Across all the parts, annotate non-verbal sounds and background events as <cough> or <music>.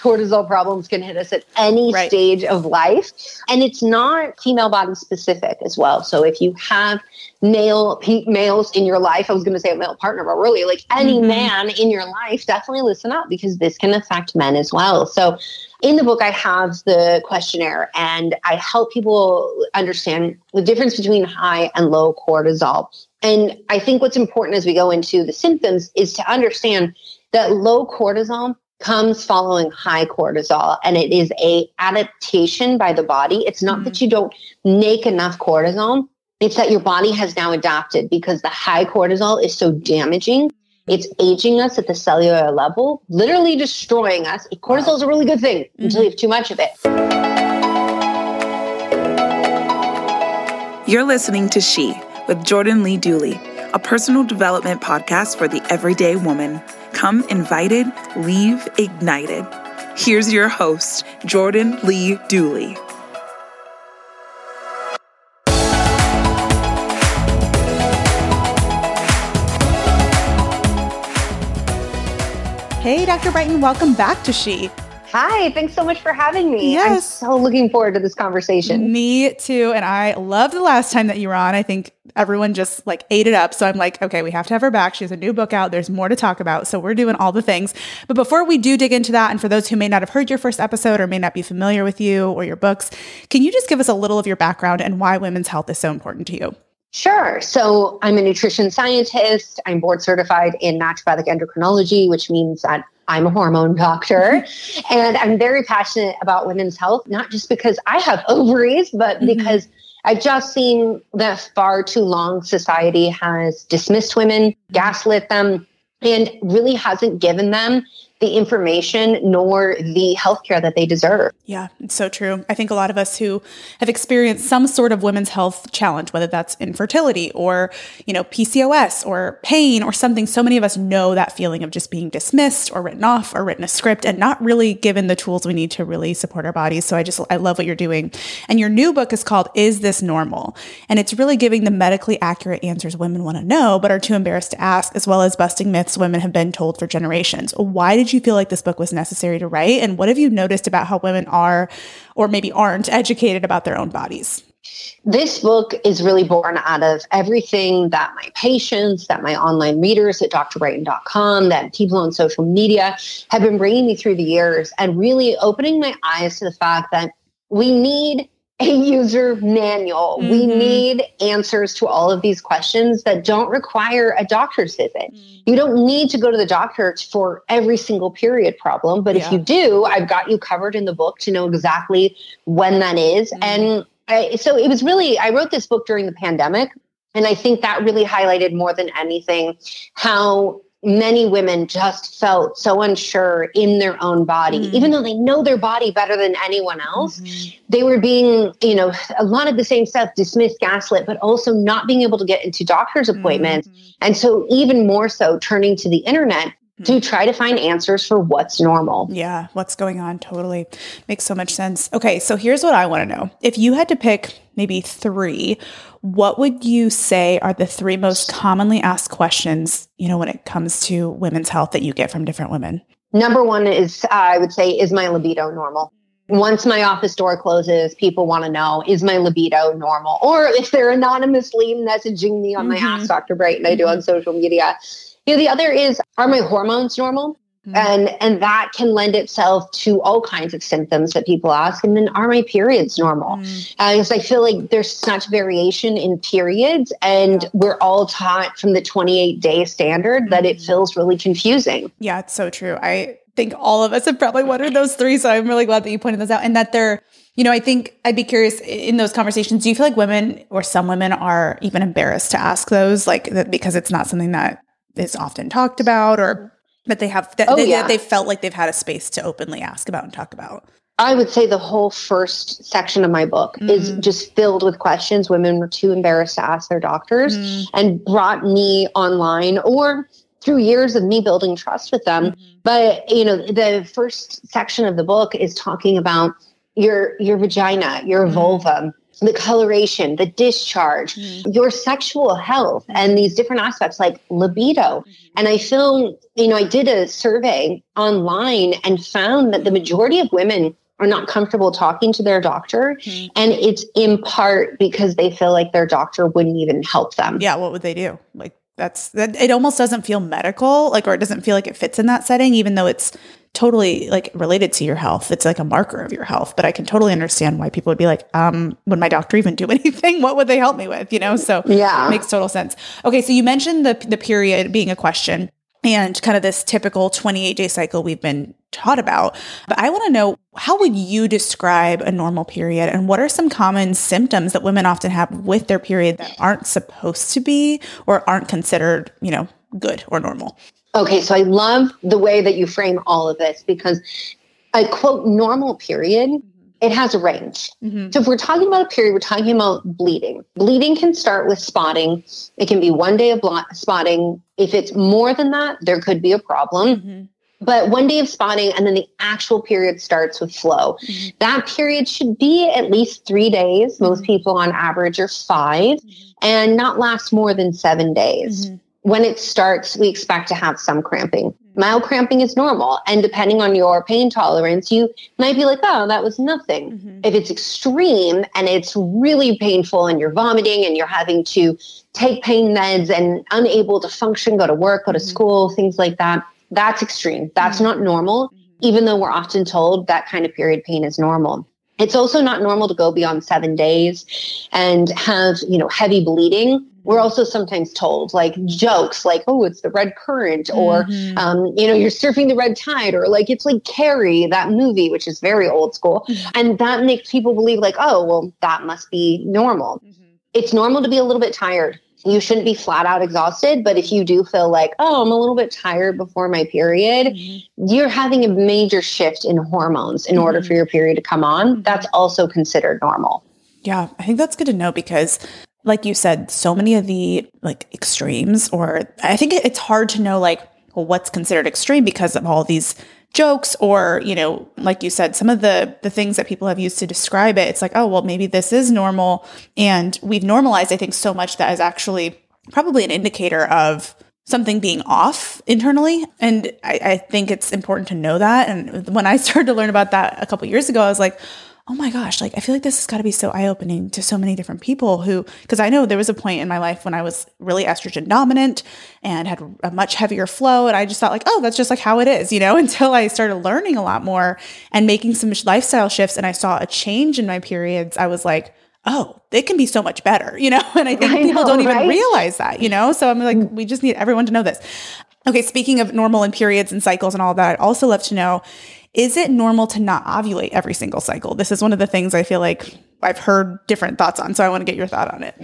Cortisol problems can hit us at any right. stage of life. And it's not female body specific as well. So if you have male males in your life, I was going to say a male partner, but really like any mm-hmm. man in your life, definitely listen up because this can affect men as well. So in the book, I have the questionnaire and I help people understand the difference between high and low cortisol. And I think what's important as we go into the symptoms is to understand that low cortisol comes following high cortisol and it is a adaptation by the body. It's not mm-hmm. that you don't make enough cortisol. It's that your body has now adapted because the high cortisol is so damaging. It's aging us at the cellular level, literally destroying us. Cortisol wow. is a really good thing mm-hmm. until you have too much of it. You're listening to She with Jordan Lee Dooley, a personal development podcast for the everyday woman. Come invited, leave ignited. Here's your host, Jordan Lee Dooley. Hey, Dr. Brighten, welcome back to She. Hi, thanks so much for having me. Yes. I'm so looking forward to this conversation. Me too. And I loved the last time that you were on. I think everyone just like ate it up. So I'm like, okay, we have to have her back. She has a new book out. There's more to talk about. So we're doing all the things. But before we do dig into that, and for those who may not have heard your first episode or may not be familiar with you or your books, can you just give us a little of your background and why women's health is so important to you? Sure. So I'm a nutrition scientist. I'm board certified in naturopathic endocrinology, which means that I'm a hormone doctor <laughs> and I'm very passionate about women's health, not just because I have ovaries, but mm-hmm. because I've just seen that far too long society has dismissed women, gaslit them, and really hasn't given them the information nor the healthcare that they deserve. Yeah, it's so true. I think a lot of us who have experienced some sort of women's health challenge, whether that's infertility or, you know, PCOS or pain or something, so many of us know that feeling of just being dismissed or written off or written a script and not really given the tools we need to really support our bodies. So I just, I love what you're doing. And your new book is called Is This Normal? And it's really giving the medically accurate answers women want to know, but are too embarrassed to ask, as well as busting myths women have been told for generations. Why did you feel like this book was necessary to write? And what have you noticed about how women are, or maybe aren't, educated about their own bodies? This book is really born out of everything that my patients, that my online readers at drbrighten.com, that people on social media have been bringing me through the years and really opening my eyes to the fact that we need a user manual. Mm-hmm. We need answers to all of these questions that don't require a doctor's visit. You don't need to go to the doctor for every single period problem, but yeah. if you do, I've got you covered in the book to know exactly when that is. Mm-hmm. And I, so it was really, I wrote this book during the pandemic. And I think that really highlighted more than anything how many women just felt so unsure in their own body mm-hmm. even though they know their body better than anyone else mm-hmm. they were being you know a lot of the same stuff dismissed gaslit but also not being able to get into doctor's appointments mm-hmm. and so even more so turning to the internet to mm-hmm. try to find answers for what's normal. Yeah, what's going on totally makes so much sense. Okay, so here's what I want to know. If you had to pick maybe 3, what would you say are the three most commonly asked questions, you know, when it comes to women's health that you get from different women? Number 1 is uh, I would say is my libido normal? once my office door closes, people want to know, is my libido normal? Or if they're anonymously messaging me on mm-hmm. my Ask Dr. Brighten I do on mm-hmm. social media, you know, the other is, are my hormones normal? Mm-hmm. And and that can lend itself to all kinds of symptoms that people ask. And then are my periods normal? Mm. Uh, because I feel like there's such variation in periods, and yeah. we're all taught from the 28 day standard mm. that it mm. feels really confusing. Yeah, it's so true. I think all of us have probably wondered those three. So I'm really glad that you pointed those out and that they're you know, I think I'd be curious in those conversations. Do you feel like women or some women are even embarrassed to ask those, like that because it's not something that is often talked about, or that they have that, oh, they, yeah. they felt like they've had a space to openly ask about and talk about? I would say the whole first section of my book mm-hmm. is just filled with questions women were too embarrassed to ask their doctors mm-hmm. and brought me online or through years of me building trust with them. Mm-hmm. But, you know, the first section of the book is talking about your your vagina, your mm-hmm. vulva, the coloration, the discharge, mm-hmm. your sexual health, and these different aspects like libido. Mm-hmm. And I feel, you know, I did a survey online and found that the majority of women are not comfortable talking to their doctor. Mm-hmm. And it's in part because they feel like their doctor wouldn't even help them. Yeah. What would they do? Like, that's that it almost doesn't feel medical like or it doesn't feel like it fits in that setting even though it's totally like related to your health. It's like a marker of your health. But I can totally understand why people would be like, um, would my doctor even do <laughs> anything? What would they help me with? You know? So yeah, makes total sense. Okay. So you mentioned the the period being a question and kind of this typical 28 day cycle we've been taught about. But I want to know how would you describe a normal period and what are some common symptoms that women often have with their period that aren't supposed to be or aren't considered, you know, good or normal? Okay, so I love the way that you frame all of this because a quote normal period mm-hmm. it has a range. Mm-hmm. So if we're talking about a period, we're talking about bleeding. Bleeding can start with spotting. It can be one day of spotting. If it's more than that, there could be a problem. Mm-hmm. But one day of spotting and then the actual period starts with flow. Mm-hmm. That period should be at least three days. Most mm-hmm. people on average are 5 mm-hmm. and not last more than seven days when it starts, we expect to have some cramping. Mild cramping is normal. And depending on your pain tolerance, you might be like, oh, that was nothing. Mm-hmm. If it's extreme and it's really painful and you're vomiting and you're having to take pain meds and unable to function, go to work, go to mm-hmm. school, things like that, that's extreme. That's mm-hmm. not normal, mm-hmm. even though we're often told that kind of period pain is normal. It's also not normal to go beyond seven days and have, you know, heavy bleeding we're also sometimes told like jokes like oh it's the red current or mm-hmm. um, you know you're surfing the red tide or like it's like carrie that movie which is very old school mm-hmm. and that makes people believe like oh well that must be normal mm-hmm. it's normal to be a little bit tired you shouldn't be flat out exhausted but if you do feel like oh i'm a little bit tired before my period mm-hmm. you're having a major shift in hormones in order for mm-hmm. your period to come on that's also considered normal yeah, I think that's good to know because like you said, so many of the like extremes, or I think it's hard to know like well, what's considered extreme because of all these jokes or you know like you said some of the the things that people have used to describe it. It's like oh well maybe this is normal. And we've normalized i think so much that is actually probably an indicator of something being off internally. And I, I think it's important to know that. And when i <laughs> started to learn about that a couple years ago i was like oh my gosh, like I feel like this has got to be so eye opening to so many different people who, because I know there was a point in my life when I was really estrogen dominant and had a much heavier flow. And I just thought, like, oh, that's just like how it is, you know, <laughs> until I started learning a lot more and making some lifestyle shifts and I saw a change in my periods. I was like, oh, they can be so much better, <laughs> you know? And I think I people know, don't even right? realize that, you know? So I'm like, we just need everyone to know this. Okay, speaking of normal and periods and cycles and all that, I'd also love to know is it normal to not ovulate every single cycle? This is one of the things I feel like I've heard different thoughts on. So I want to get your thought on it.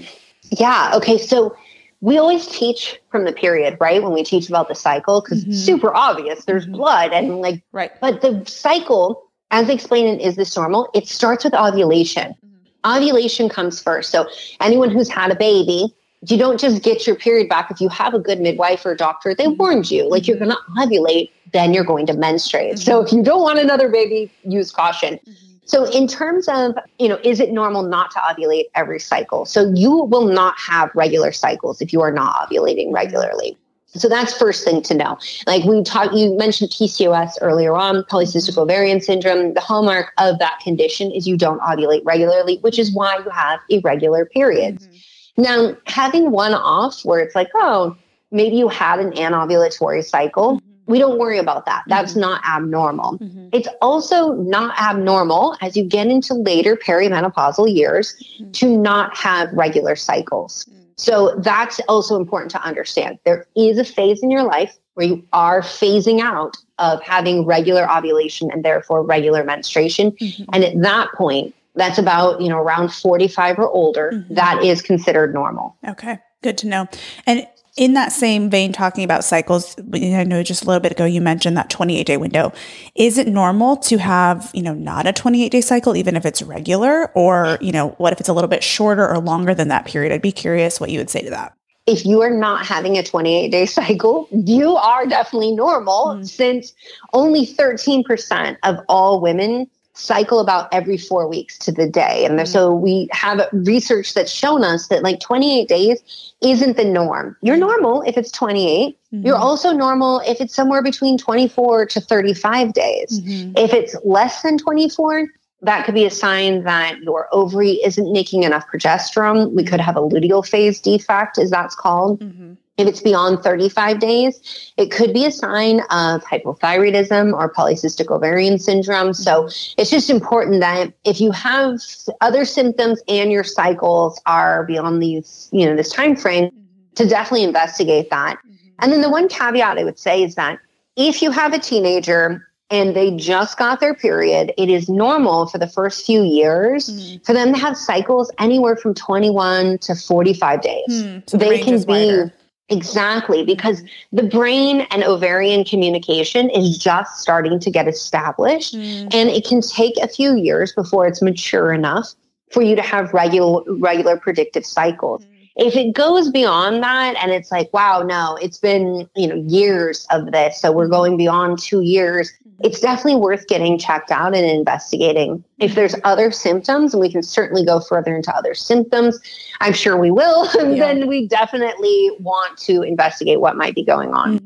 Yeah. Okay. So we always teach from the period, right? When we teach about the cycle, because mm-hmm. super obvious. There's mm-hmm. blood and like, right. But the cycle, as explained in Is This Normal? It starts with ovulation. Mm-hmm. Ovulation comes first. So anyone who's had a baby, you don't just get your period back if you have a good midwife or doctor. They mm-hmm. warned you, like you're mm-hmm. going to ovulate then you're going to menstruate. Mm-hmm. So if you don't want another baby, use caution. Mm-hmm. So in terms of, you know, is it normal not to ovulate every cycle? So you will not have regular cycles if you are not ovulating regularly. So that's first thing to know. Like we talked, you mentioned PCOS earlier on, polycystic mm-hmm. ovarian syndrome. The hallmark of that condition is you don't ovulate regularly, which is why you have irregular periods. Mm-hmm. Now, having one off where it's like, oh, maybe you had an anovulatory cycle, mm-hmm we don't worry about that. That's mm-hmm. not abnormal. Mm-hmm. It's also not abnormal as you get into later perimenopausal years mm-hmm. to not have regular cycles. Mm. So that's also important to understand. There is a phase in your life where you are phasing out of having regular ovulation and therefore regular menstruation. Mm-hmm. And at that point, that's about, you know, around 45 or older, mm-hmm. that is considered normal. Okay. Good to know. And in that same vein, talking about cycles, I know just a little bit ago you mentioned that 28 day window. Is it normal to have, you know, not a 28 day cycle, even if it's regular? Or, you know, what if it's a little bit shorter or longer than that period? I'd be curious what you would say to that. If you are not having a 28 day <laughs> cycle, you are definitely normal mm. since only 13% of all women cycle about every four weeks to the day. And so we have research that's shown us that like 28 days isn't the norm. You're mm-hmm. normal if it's 28. Mm-hmm. You're also normal if it's somewhere between 24 to 35 days. Mm-hmm. If it's less than 24, that could be a sign that your ovary isn't making enough progesterone. We could have a luteal phase defect, as that's called. Mm-hmm. If it's beyond 35 days, it could be a sign of hypothyroidism or polycystic ovarian syndrome. So mm-hmm. it's just important that if you have other symptoms and your cycles are beyond these, you know, this time frame, mm-hmm. to definitely investigate that. Mm-hmm. And then the one caveat I would say is that if you have a teenager and they just got their period, it is normal for the first few years mm. for them to have cycles anywhere from 21 to 45 days. Mm, so the they can be wider. Exactly, because the brain and ovarian communication is just starting to get established, mm. and it can take a few years before it's mature enough for you to have regular regular predictive cycles. Mm. If it goes beyond that and it's like, wow, no, it's been, you know, years of this, so we're going beyond 2 years, mm-hmm. it's definitely worth getting checked out and investigating. If mm-hmm. there's other symptoms, and we can certainly go further into other symptoms, I'm sure we will, <laughs> yeah. then we definitely want to investigate what might be going on.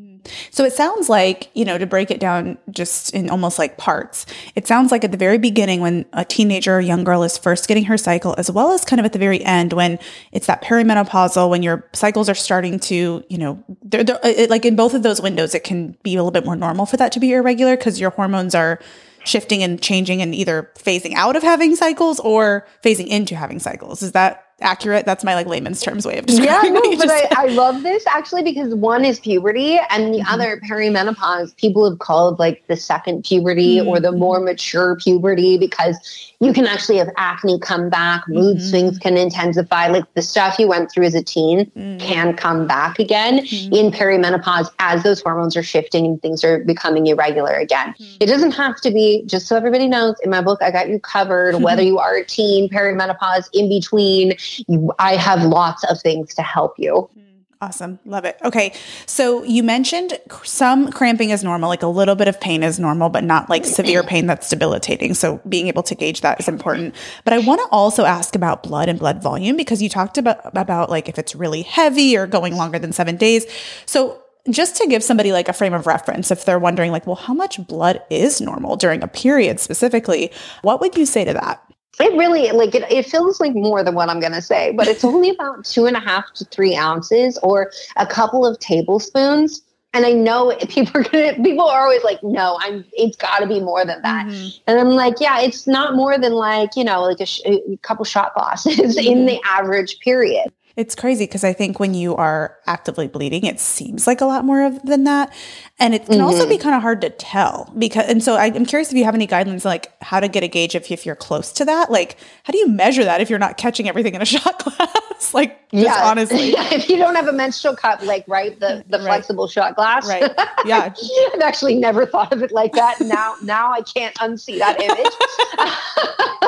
So it sounds like, you know, to break it down just in almost like parts, it sounds like at the very beginning when a teenager or young girl is first getting her cycle, as well as kind of at the very end when it's that perimenopausal, when your cycles are starting to, you know, they're, they're it, like in both of those windows, it can be a little bit more normal for that to be irregular because your hormones are shifting and changing and either phasing out of having cycles or phasing into having cycles. Is that accurate. That's my like layman's terms way of describing. Yeah, no, but <laughs> I, I, love this actually because one is puberty and the mm-hmm. other perimenopause. People have called like the second puberty mm-hmm. or the more mature puberty because you can actually have acne come back, mood mm-hmm. swings can intensify. Like the stuff you went through as a teen mm-hmm. can come back again mm-hmm. in perimenopause as those hormones are shifting and things are becoming irregular again. Mm-hmm. It doesn't have to be, just so everybody knows, in my book, I got you covered, <laughs> whether you are a teen, perimenopause, in between, you, I have lots of things to help you. Mm, awesome. Love it. Okay. So you mentioned some cramping is normal, like a little bit of pain is normal, but not like severe pain that's debilitating. So being able to gauge that is important. But I want to also ask about blood and blood volume because you talked about, about like if it's really heavy or going longer than seven days. So just to give somebody like a frame of reference, if they're wondering like, well, how much blood is normal during a period specifically, what would you say to that? It really like it, it feels like more than what I'm gonna say, but it's only <laughs> about two and a half to three ounces or a couple of tablespoons. And I know people are gonna people are always like, no, I'm it's gotta be more than that. Mm-hmm. And I'm like, yeah, it's not more than like, you know, like a, sh- a couple shot glasses <laughs> mm-hmm. in the average period. It's crazy because I think when you are actively bleeding, it seems like a lot more of, than that. And it can mm-hmm. also be kind of hard to tell because, and so I, am curious if you have any guidelines like how to get a gauge if, if you're close to that. Like, how do you measure that if you're not catching everything in a <laughs> shot glass? like, yeah, honestly. <laughs> if you don't have a menstrual cup, like, right, the, the right. flexible shot glass. Right. Yeah. <laughs> I've actually never thought of it like that. Now, now I can't unsee that image.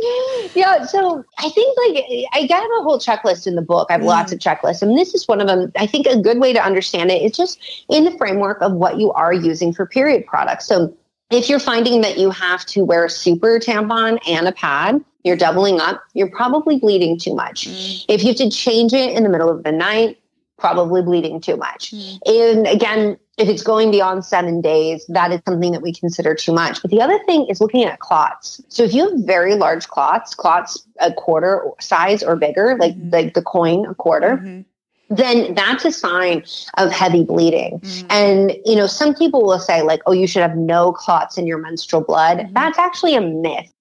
<laughs> yeah. So I think like I got a whole checklist in the book. I have mm. lots of checklists, and this is one of them. I think a good way to understand it is just in the framework of what you are using for period products. So if you're finding that you have to wear a super tampon and a pad, you're doubling up, you're probably bleeding too much. Mm. If you have to change it in the middle of the night, probably bleeding too much. Mm. And again, if it's going beyond seven days, that is something that we consider too much. But the other thing is looking at clots. So if you have very large clots, clots a quarter size or bigger, like mm-hmm. like the coin a quarter, mm-hmm. then that's a sign of heavy bleeding. Mm-hmm. And, you know, some people will say, like, oh, you should have no clots in your menstrual blood. Mm-hmm. That's actually a myth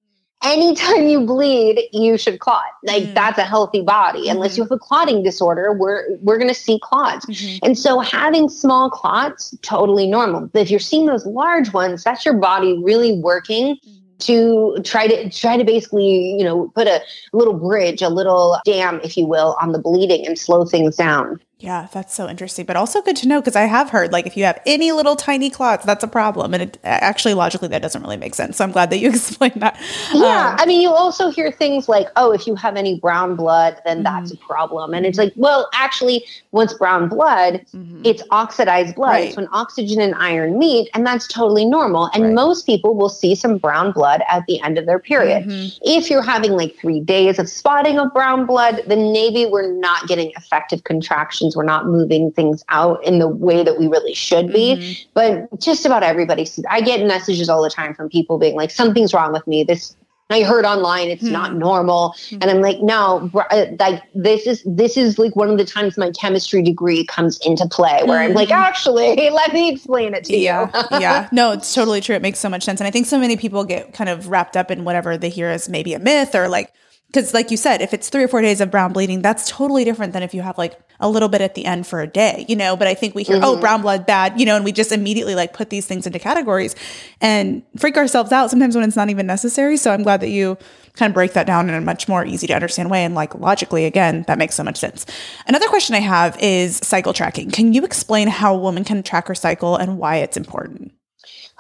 anytime you bleed, you should clot. Like mm. that's a healthy body. Mm-hmm. Unless you have a clotting disorder, we're we're going to see clots. Mm-hmm. And so having small clots totally normal. But if you're seeing those large ones, that's your body really working mm-hmm. to try to try to basically, you know, put a little bridge, a little dam if you will on the bleeding and slow things down. Yeah, that's so interesting, but also good to know because I have heard like if you have any little tiny clots, that's a problem, and it actually logically that doesn't really make sense. So I'm glad that you <laughs> explained that. Yeah, um, I mean, you also hear things like, "Oh, if you have any brown blood, then mm-hmm. that's a problem," and it's like, well, actually, once brown blood, mm-hmm. it's oxidized blood. Right. It's when oxygen and iron meet, and that's totally normal. And right. most people will see some brown blood at the end of their period. Mm-hmm. If you're having like three days of spotting of brown blood, then maybe we're not getting effective contractions we're not moving things out in the way that we really should be. Mm-hmm. But just about everybody, I get messages all the time from people being like, something's wrong with me. This I heard online it's mm-hmm. not normal, mm-hmm. and I'm like, no, uh, like this is this is like one of the times my chemistry degree comes into play, where I'm like, mm-hmm. actually, <laughs> let me explain it to yeah. you. yeah, <laughs> no, it's totally true. It makes so much sense, and I think so many people get kind of wrapped up in whatever they hear as maybe a myth or like because like you said if it's three or four days of brown bleeding that's totally different than if you have like a little bit at the end for a day you know? But i think we hear oh, mm-hmm. oh brown blood bad you know and we just immediately like put these things into categories and freak ourselves out sometimes when it's not even necessary. So i'm glad that you kind of break that down in a much more easy to understand way and like logically again that makes so much sense. Another question i have is cycle tracking. Can you explain how a woman can track her cycle and why it's important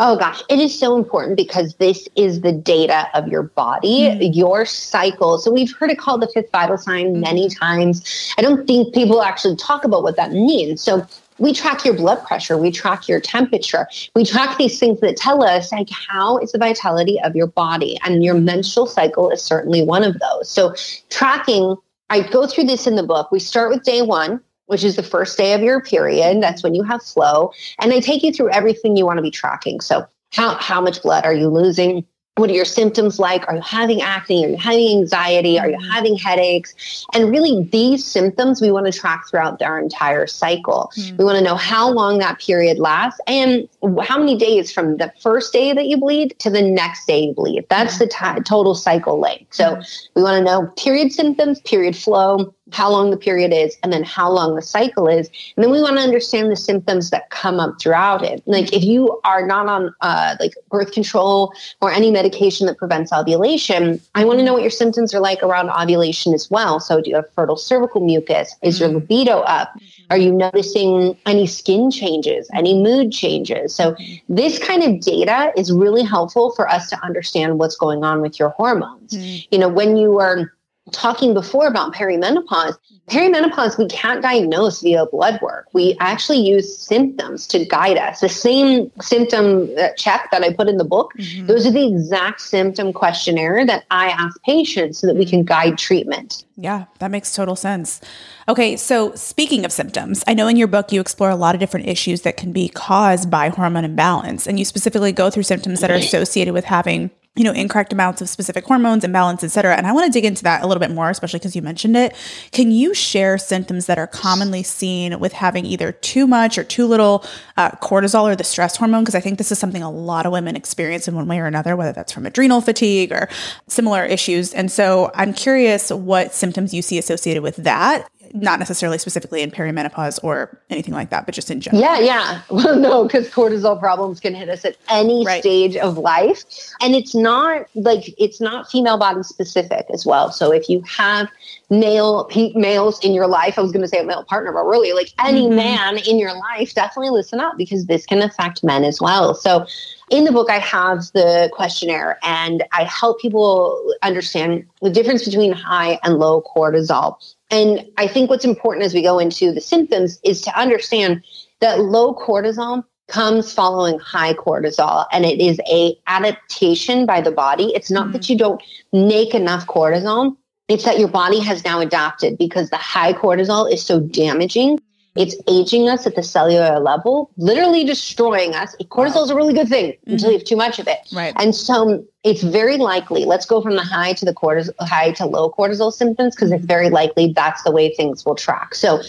Oh gosh, it is so important because this is the data of your body, mm-hmm. your cycle. So we've heard it called the fifth vital sign mm-hmm. many times. I don't think people actually talk about what that means. So we track your blood pressure, we track your temperature, we track these things that tell us like how is the vitality of your body, and your menstrual cycle is certainly one of those. So tracking, I go through this in the book. We start with day one which is the first day of your period. That's when you have flow. And they take you through everything you want to be tracking. So, how, how much blood are you losing? What are your symptoms like? Are you having acne? Are you having anxiety? Are you mm-hmm. having headaches? And really, these symptoms we want to track throughout our entire cycle. Mm-hmm. We want to know how long that period lasts and how many days from the first day that you bleed to the next day you bleed. That's mm-hmm. the t- total cycle length. So, mm-hmm. we want to know period symptoms, period flow, how long the period is and then how long the cycle is. And then we want to understand the symptoms that come up throughout it. Like if you are not on uh, like birth control or any medication that prevents ovulation i want to know what your symptoms are like around ovulation as well. So do you have fertile cervical mucus? Is your mm-hmm. libido up? Mm-hmm. are you noticing any skin changes any mood changes? So mm-hmm. this kind of data is really helpful for us to understand what's going on with your hormones. You know when you are talking before about perimenopause, perimenopause we can't diagnose via blood work. We actually use symptoms to guide us. The same symptom uh, check that I put in the book, mm-hmm. those are the exact symptom questionnaire that I ask patients so that we can guide treatment. Yeah, that makes total sense. Okay, so speaking of symptoms, I know in your book you explore a lot of different issues that can be caused by hormone imbalance, and you specifically go through symptoms that are associated with having you know, incorrect amounts of specific hormones, imbalance, et cetera. And I want to dig into that a little bit more, especially because you mentioned it. Can you share symptoms that are commonly seen with having either too much or too little uh, cortisol or the stress hormone? Because I think this is something a lot of women experience in one way or another, whether that's from adrenal fatigue or similar issues. And so I'm curious what symptoms you see associated with that not necessarily specifically in perimenopause or anything like that, but just in general. Yeah, yeah. <laughs> Well, no, because cortisol problems can hit us at any right. stage of life. And it's not like it's not female body specific as well. So if you have male males in your life, I was going to say a male partner, but really like any mm-hmm. man in your life, definitely listen up because this can affect men as well. So in the book, I have the questionnaire and I help people understand the difference between high and low cortisol. And I think what's important as we go into the symptoms is to understand that low cortisol comes following high cortisol and it is a adaptation by the body. It's not mm-hmm. that you don't make enough cortisol. It's that your body has now adapted because the high cortisol is so damaging it's aging us at the cellular level, literally destroying us. Cortisol wow. is a really good thing mm-hmm. until you have too much of it. Right. And so it's very likely, let's go from the high to the cortisol, high to low cortisol symptoms, because it's very likely that's the way things will track. So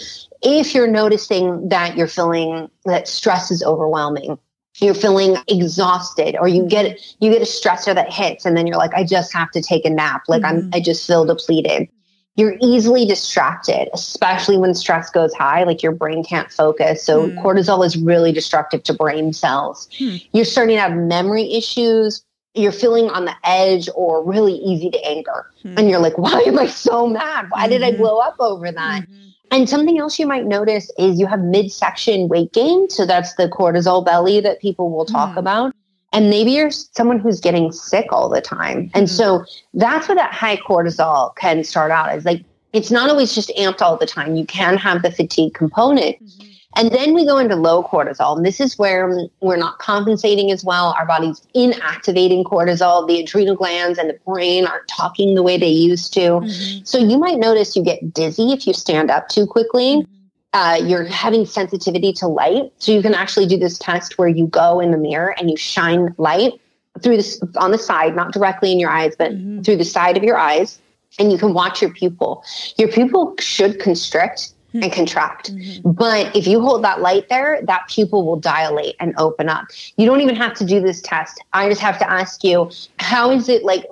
if you're noticing that you're feeling that stress is overwhelming, you're feeling exhausted or you get you get a stressor that hits and then you're like I just have to take a nap, like mm-hmm. I'm I just feel depleted. You're easily distracted, especially when stress goes high, like your brain can't focus. So mm. cortisol is really destructive to brain cells. Mm. You're starting to have memory issues you're feeling on the edge or really easy to anger. Mm-hmm. And you're like, <laughs> why am I so mad? Why did I mm-hmm. blow up over that? Mm-hmm. And something else you might notice is you have midsection weight gain. So that's the cortisol belly that people will talk mm. about. And maybe you're someone who's getting sick all the time. And mm-hmm. so that's where that high cortisol can start out. Is like, it's not always just amped all the time. You can have the fatigue component. Mm-hmm. And then we go into low cortisol. And this is where we're not compensating as well. Our body's inactivating cortisol. The adrenal glands and the brain aren't talking the way they used to. Mm-hmm. So you might notice you get dizzy if you stand up too quickly. Uh, you're having sensitivity to light. So you can actually do this test where you go in the mirror and you shine light through this on the side, not directly in your eyes, but mm-hmm. through the side of your eyes. And you can watch your pupil. Your pupil should constrict and mm-hmm. contract. Mm-hmm. But if you hold that light there, that pupil will dilate and open up. You don't even have to do this test. I just have to ask you, how is it like?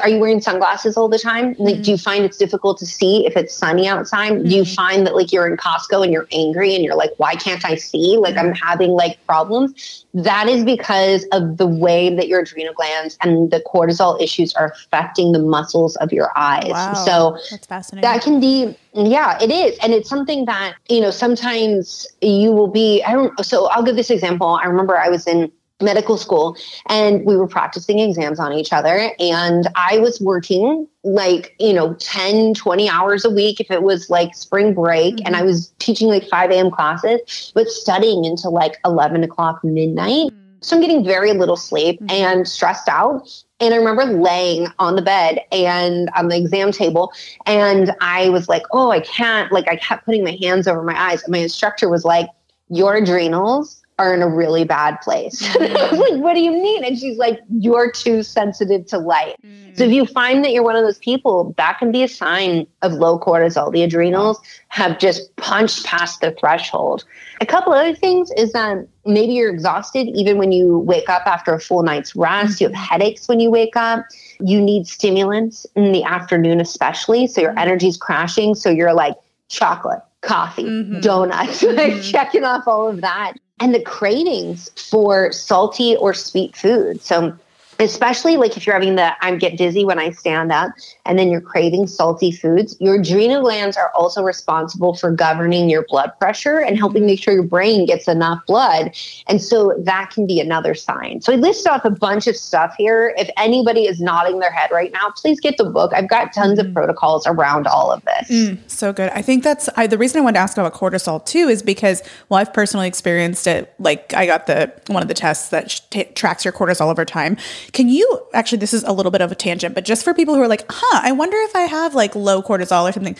Are you wearing sunglasses all the time? Like, mm-hmm. do you find it's difficult to see if it's sunny outside? Mm-hmm. Do you mm-hmm. find that like you're in Costco and you're angry and you're like, why can't I see? Like, I'm mm-hmm. having like problems. That is because of the way that your adrenal glands and the cortisol issues are affecting the muscles of your eyes. Wow. So that's fascinating. That can be yeah, it is. And it's something that, you know, sometimes you will be, I don't, so I'll give this example. I remember I was in medical school and we were practicing exams on each other and i was working like you know 10 20 hours a week if it was like spring break mm-hmm. and i mm-hmm. was teaching like 5 a.m classes but studying until like 11 o'clock midnight mm-hmm. so i'm getting very little sleep mm-hmm. and stressed out and I remember laying on the bed and on the exam table, and I was like, oh, I can't. Like, I kept putting my hands over my eyes. And my instructor was like, your adrenals are in a really bad place. Mm. <laughs> I was like, what do you mean? And she's like, you're too sensitive to light. Mm. So if you find that you're one of those people, that can be a sign of low cortisol. The adrenals have just punched past the threshold. A couple other things is that maybe you're exhausted even when you wake up after a full night's rest. Mm-hmm. You have mm-hmm. headaches when you wake up. You need stimulants in the afternoon, especially. So your mm-hmm. energy's crashing. So you're like chocolate, coffee, mm-hmm. donuts, <laughs> like mm-hmm. checking off all of that and the cravings for salty or sweet food. So especially like if you're having the I'm get dizzy when I stand up and then you're craving salty foods, your adrenal glands are also responsible for governing your blood pressure and helping make sure your brain gets enough blood. And so that can be another sign. So I list off a bunch of stuff here. If anybody is nodding their head right now, please get the book. I've got tons of mm. protocols around all of this. Mm, so good. I think that's I, the reason I wanted to ask about cortisol too is because well I've personally experienced it like I got the one of the tests that t- tracks your cortisol over time can you actually, this is a little bit of a tangent, but just for people who are like, huh, I wonder if I have like low cortisol or something.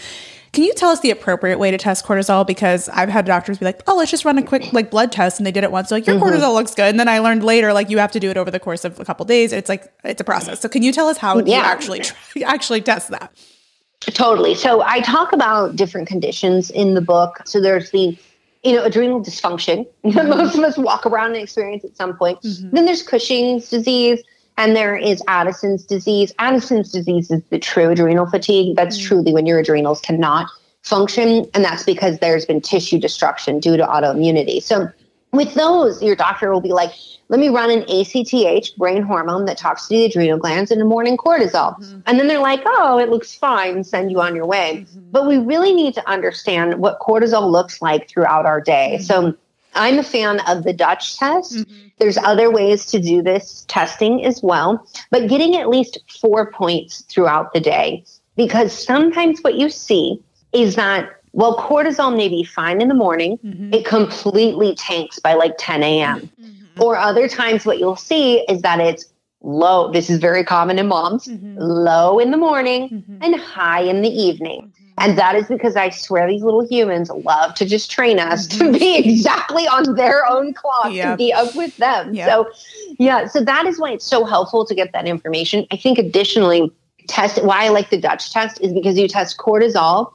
Can you tell us the appropriate way to test cortisol? Because I've had doctors be like, "Oh, let's just run a quick like blood test," and they did it once. So, like your mm-hmm. cortisol looks good, and then I learned later like you have to do it over the course of a couple of days. It's like it's a process. So, can you tell us how yeah. you actually <laughs> actually test that? Totally. So, I talk about different conditions in the book. So, there's the you know, adrenal dysfunction. <laughs> Mm-hmm. Most of us walk around and experience at some point. Mm-hmm. Then there's Cushing's disease. And there is Addison's disease. Addison's disease is the true adrenal fatigue. That's mm-hmm. truly when your adrenals cannot function. And that's because there's been tissue destruction due to autoimmunity. So with those, your doctor will be like, let me run an ACTH brain hormone that talks to the adrenal glands and a morning cortisol. Mm-hmm. And then they're like, oh, it looks fine, send you on your way. Mm-hmm. But we really need to understand what cortisol looks like throughout our day. Mm-hmm. So I'm a fan of the Dutch test. There's other ways to do this testing as well, but getting at least four points throughout the day. Because sometimes what you see is that while cortisol may be fine in the morning, mm-hmm. it completely tanks by like 10 a.m. Mm-hmm. Or other times, what you'll see is that it's low. This is very common in moms mm-hmm. low in the morning mm-hmm. and high in the evening. And that is because I swear these little humans love to just train us mm-hmm. to be <laughs> exactly on their own clock yep. to be up with them. Yep. So, yeah, so that is why it's so helpful to get that information. I think additionally, test why I like the Dutch test is because you test cortisol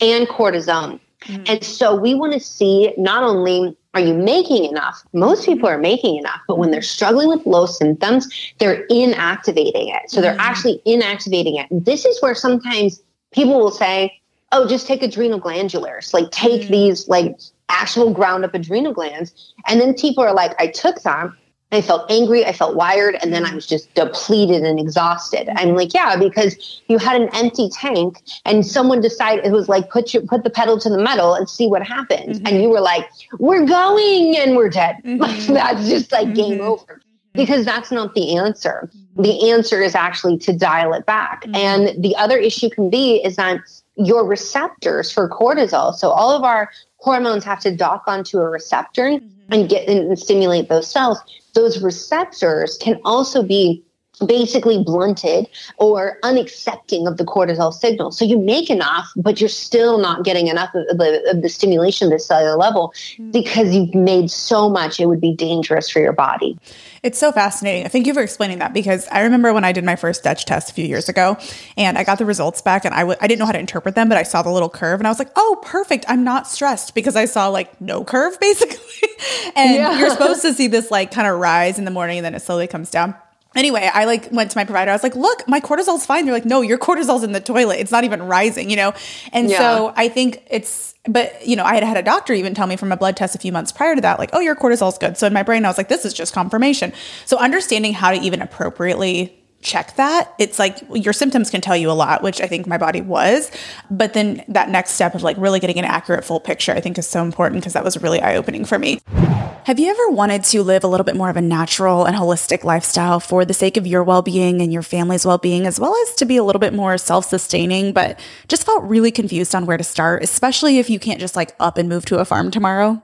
and cortisone. Mm-hmm. And so we want to see not only are you making enough? Most people are making enough, but when they're struggling with low symptoms, they're inactivating it. So they're mm-hmm. actually inactivating it. This is where sometimes people will say, oh, just take adrenal glandulars, like take mm-hmm. these like actual ground up adrenal glands. And then people are like, I took them I felt angry, I felt wired, and then I was just depleted and exhausted. I'm like, yeah, because you had an empty tank and someone decided it was like put your put the pedal to the metal and see what happens. Mm-hmm. And you were like, We're going and we're dead. <laughs> Mm-hmm. that's just like game mm-hmm. over. Because that's not the answer. The answer is actually to dial it back. Mm-hmm. And the other issue can be is that your receptors for cortisol. So all of our hormones have to dock onto a receptor mm-hmm. and get and stimulate those cells those receptors can also be basically blunted or unaccepting of the cortisol signal. So you make enough, but you're still not getting enough of the, of the stimulation at the cellular level mm. because you've made so much, it would be dangerous for your body. It's so fascinating. Thank you for explaining that because I remember when I did my first Dutch test a few years ago and I got the results back and I w- I didn't know how to interpret them, but I saw the little curve and I was like, oh, perfect. I'm not stressed because I saw like no curve <laughs> basically. and yeah. you're supposed to see this like kind of rise in the morning and then it slowly comes down anyway, I like went to my provider. I was like, look, my cortisol's fine. They're like, no, your cortisol's in the toilet. It's not even rising, you know? And yeah. so I think it's, but you know, I had had a doctor even tell me from a blood test a few months prior to that, like, oh, your cortisol's good. So in my brain, I was like, this is just confirmation. So understanding how to even appropriately check that. It's like your symptoms can tell you a lot which i think my body was but then that next step of like really getting an accurate full picture i think is so important because that was really eye-opening for me. Have you ever wanted to live a little bit more of a natural and holistic lifestyle for the sake of your well-being and your family's well-being as well as to be a little bit more self-sustaining but just felt really confused on where to start especially if you can't just like up and move to a farm tomorrow?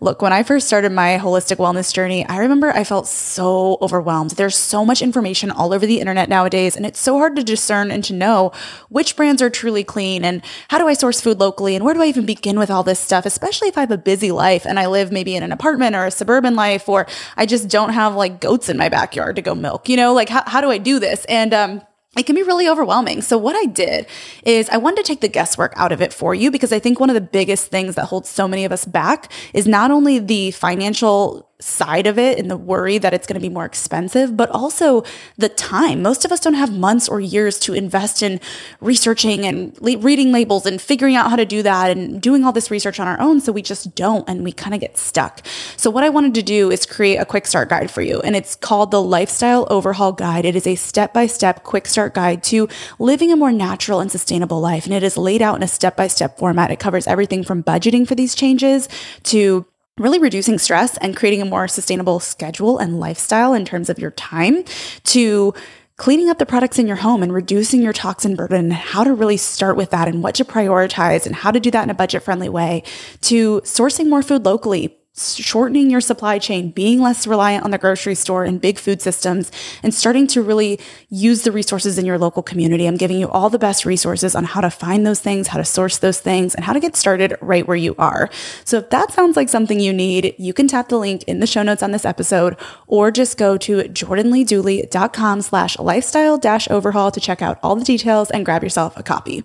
Look, when I first started my holistic wellness journey, I remember I felt so overwhelmed. There's so much information all over the internet nowadays, and it's so hard to discern and to know which brands are truly clean and how do I source food locally and where do I even begin with all this stuff, especially if I have a busy life and I live maybe in an apartment or a suburban life, or I just don't have like goats in my backyard to go milk, you know, like how, how do I do this? And, um, it can be really overwhelming. So what I did is I wanted to take the guesswork out of it for you because I think one of the biggest things that holds so many of us back is not only the financial side of it and the worry that it's going to be more expensive, but also the time. Most of us don't have months or years to invest in researching and le- reading labels and figuring out how to do that and doing all this research on our own. So we just don't and we kind of get stuck. So, what I wanted to do is create a quick start guide for you. And it's called the Lifestyle Overhaul Guide. It is a step by step quick start guide to living a more natural and sustainable life. And it is laid out in a step by step format. It covers everything from budgeting for these changes to really reducing stress and creating a more sustainable schedule and lifestyle in terms of your time to cleaning up the products in your home and reducing your toxin burden and how to really start with that and what to prioritize and how to do that in a budget friendly way to sourcing more food locally shortening your supply chain, being less reliant on the grocery store and big food systems, and starting to really use the resources in your local community. I'm giving you all the best resources on how to find those things, how to source those things, and how to get started right where you are. So if that sounds like something you need, you can tap the link in the show notes on this episode, or just go to jordanleedooley.com slash lifestyle dash overhaul to check out all the details and grab yourself a copy.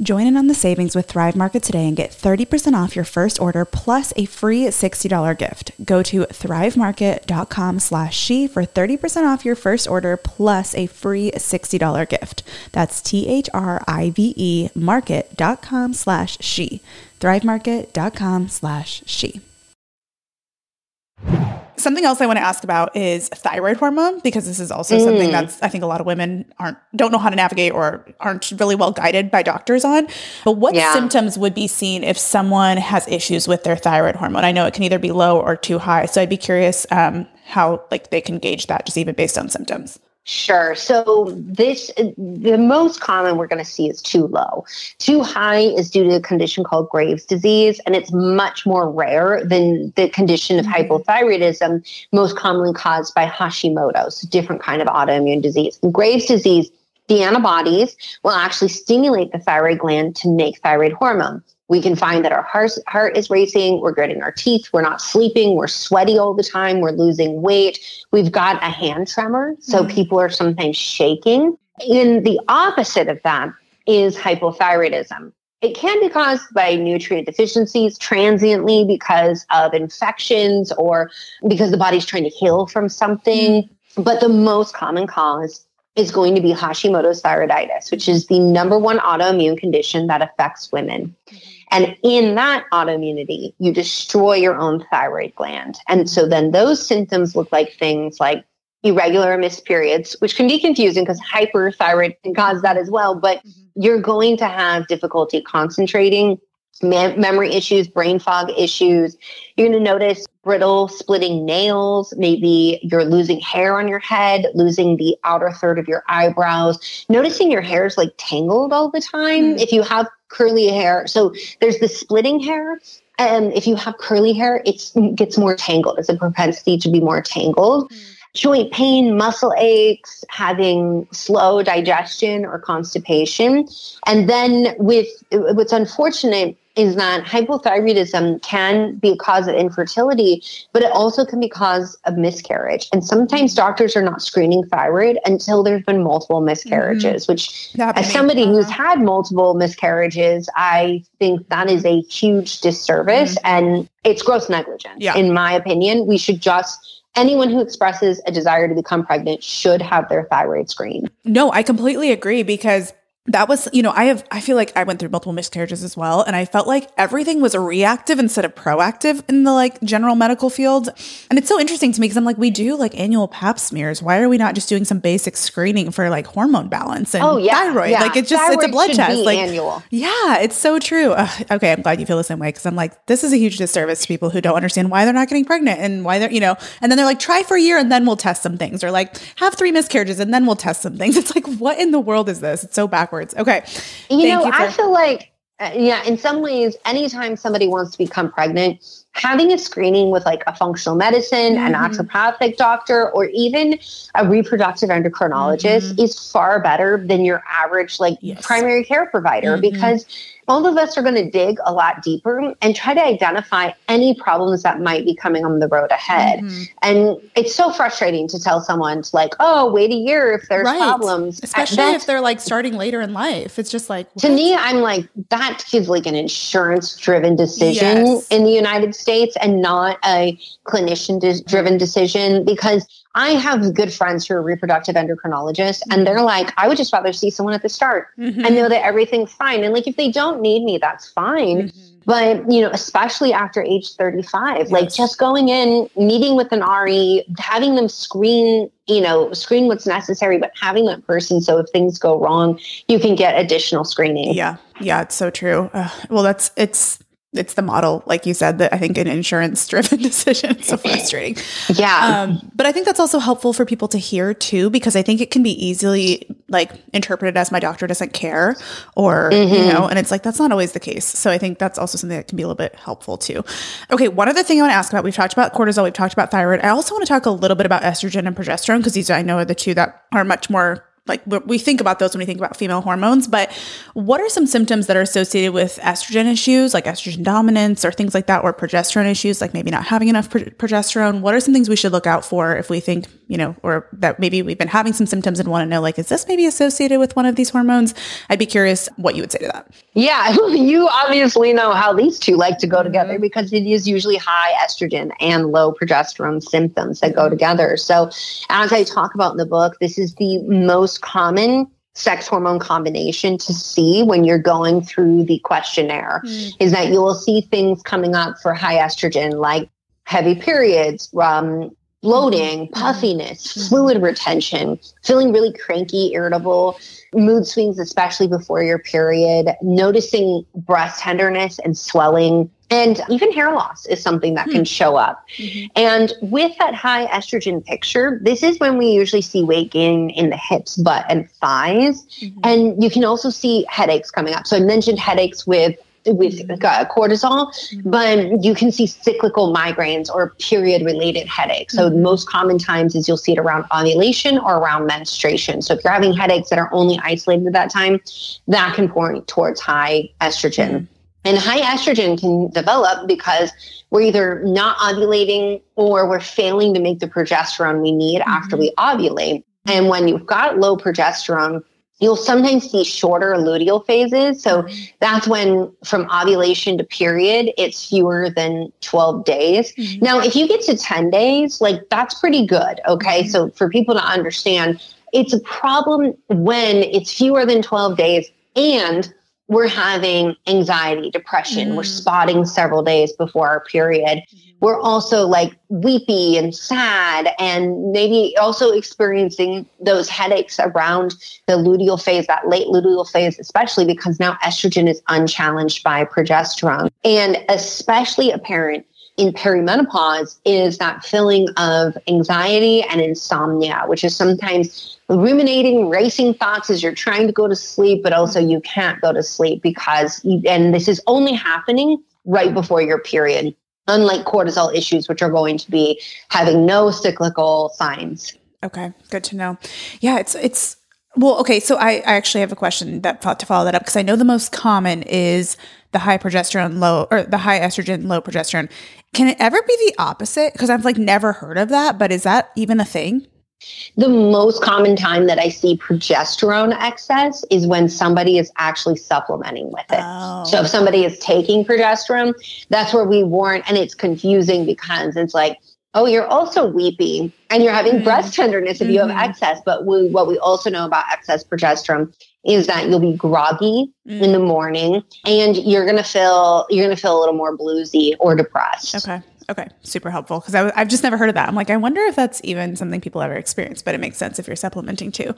Join in on the savings with Thrive Market today and get 30% off your first order plus a free $60 gift. Go to thrivemarket.com slash she for 30% off your first order plus a free $60 gift. That's T-H-R-I-V-E market.com slash she. thrivemarket.com slash she. Something else I want to ask about is thyroid hormone because this is also mm. something that's I think a lot of women aren't don't know how to navigate or aren't really well guided by doctors on. But what yeah. symptoms would be seen if someone has issues with their thyroid hormone? I know it can either be low or too high, so I'd be curious um, how like they can gauge that just even based on symptoms. Sure. So this the most common we're going to see is too low. Too high is due to a condition called Graves' disease, and it's much more rare than the condition of mm-hmm. hypothyroidism, most commonly caused by Hashimoto's, different kind of autoimmune disease. In Graves' disease, the antibodies will actually stimulate the thyroid gland to make thyroid hormone we can find that our heart, heart is racing, we're gritting our teeth, we're not sleeping, we're sweaty all the time, we're losing weight, we've got a hand tremor, so mm-hmm. people are sometimes shaking. And the opposite of that is hypothyroidism. It can be caused by nutrient deficiencies transiently because of infections or because the body's trying to heal from something. Mm-hmm. But the most common cause is going to be Hashimoto's thyroiditis, which is the number one autoimmune condition that affects women. And in that autoimmunity, you destroy your own thyroid gland. And so then those symptoms look like things like irregular missed periods, which can be confusing because hyperthyroid can cause that as well. But mm-hmm. you're going to have difficulty concentrating, memory issues, brain fog issues. You're going to notice brittle, splitting nails. Maybe you're losing hair on your head, losing the outer third of your eyebrows, noticing your hair is like tangled all the time. Mm. If you have curly hair, so there's the splitting hair. And if you have curly hair, it gets more tangled. It's a propensity to be more tangled. Mm joint pain, muscle aches, having slow digestion or constipation. And then with what's unfortunate is that hypothyroidism can be a cause of infertility, but it also can be cause of miscarriage. And sometimes doctors are not screening thyroid until there's been multiple miscarriages, mm-hmm. which as somebody who's had multiple miscarriages, I think that is a huge disservice mm-hmm. and it's gross negligence. Yeah. In my opinion, we should just anyone who expresses a desire to become pregnant should have their thyroid screened. No, I completely agree because that was, you know, I have, I feel like I went through multiple miscarriages as well. And I felt like everything was reactive instead of proactive in the like general medical field. And it's so interesting to me because I'm like, we do like annual pap smears. Why are we not just doing some basic screening for like hormone balance and Oh, yeah, thyroid? yeah. Like it's just, it's a blood test. Like, annual. yeah, it's so true. Ugh, okay. I'm glad you feel the same way because I'm like, this is a huge disservice to people who don't understand why they're not getting pregnant and why they're, you know, and then they're like, try for a year and then we'll test some things or like have three miscarriages and then we'll test some things. <laughs> It's like, what in the world is this? It's so backwards. Okay. You Thank know, you I feel like, uh, yeah, in some ways, anytime somebody wants to become pregnant, having a screening with like a functional medicine, Mhm. an naturopathic doctor, or even a reproductive endocrinologist is far better than your average like Yes. primary care provider Mhm. because all of us are going to dig a lot deeper and try to identify any problems that might be coming on the road ahead. Mhm. And it's so frustrating to tell someone to like, oh, wait a year if there's Right. problems. Especially if they're like starting later in life. It's just like to me, I'm like, that is like an insurance driven decision Yes. in the United States and not a clinician driven decision because I have good friends who are reproductive endocrinologists and they're like, I would just rather see someone at the start Mhm. and know that everything's fine. And like, if they don't need me, that's fine. Mhm. But, you know, especially after age 35, like just going in, meeting with an RE, having them screen, you know, screen what's necessary, but having that person so if things go wrong, you can get additional screening. Yeah, yeah, it's so true. Ugh, well, that's it's it's the model, like you said, that I think an insurance driven <laughs> decision. It's so frustrating. Yeah. Um, but I think that's also helpful for people to hear too, because I think it can be easily like interpreted as my doctor doesn't care, or you Mhm. know, and it's like that's not always the case. So I think that's also something that can be a little bit helpful too. Okay, one other thing I want to ask about: we've talked about cortisol, we've talked about thyroid. I also want to talk a little bit about estrogen and progesterone because these I know are the two that are much more like we- think about those when we think about female hormones but what are some symptoms that are associated with estrogen issues like estrogen dominance or things like that or progesterone issues like maybe not having enough pro- progesterone? What are some things we should look out for if we think you know or that maybe we've been having some symptoms and want to know like is this maybe associated with one of these hormones i'd be curious what you would say to that yeah. <laughs> You obviously know how these two like to go mm-hmm. together because it is usually high estrogen and low progesterone symptoms that go mm-hmm. together. So, as I talk about in the book, this is the most common sex hormone combination to see when you're going through the questionnaire mm. is that you will see things coming up for high estrogen like heavy periods, um, bloating, mm-hmm. puffiness, mm-hmm. fluid retention, feeling really cranky, irritable, mood swings, especially before your period, noticing breast tenderness and swelling. And even hair loss is something that can hmm. show up. Mm-hmm. And with that high estrogen picture, this is when we usually see weight gain in the hips, butt, and thighs. And you can also see headaches coming up. So I mentioned headaches with with uh, cortisol, mm-hmm. but you can see cyclical migraines or period related headaches. So mm-hmm. most common times is you'll see it around ovulation or around menstruation. So if you're having headaches that are only isolated at that time, that can point towards high estrogen. And high estrogen can develop because we're either not ovulating or we're failing to make the progesterone we need after we ovulate. And when you've got low progesterone, you'll sometimes see shorter luteal phases. So mm-hmm. that's when from ovulation to period, it's fewer than 12 days. Mm-hmm. Now, if you get to 10 days, like that's pretty good. Okay. Mm-hmm. So for people to understand, it's a problem when it's fewer than 12 days and we're having anxiety, depression. We're mm. spotting several days before our period. We're also like weepy and sad, and maybe also experiencing those headaches around the luteal phase, that late luteal phase, especially because now estrogen is unchallenged by progesterone. And especially apparent in perimenopause is that feeling of anxiety and insomnia, which is sometimes ruminating, racing thoughts as you're trying to go to sleep, but also you can't go to sleep because, you, and this is only happening right before your period, unlike cortisol issues, which are going to be having no cyclical signs. Okay, good to know. Yeah, it's it's well, okay. So I, I actually have a question that thought to follow that up because I know the most common is the high progesterone, low or the high estrogen, low progesterone. Can it ever be the opposite? Because I've like never heard of that, but is that even a thing? The most common time that I see progesterone excess is when somebody is actually supplementing with it. Oh. So if somebody is taking progesterone, that's where we warn, and it's confusing because it's like, oh, you're also weepy and you're having breast tenderness if you have excess. But we, what we also know about excess progesterone is that you'll be groggy mm. in the morning and you're going to feel you're going to feel a little more bluesy or depressed. Okay. Okay, super helpful because I've just never heard of that. I'm like, I wonder if that's even something people ever experience, but it makes sense if you're supplementing too.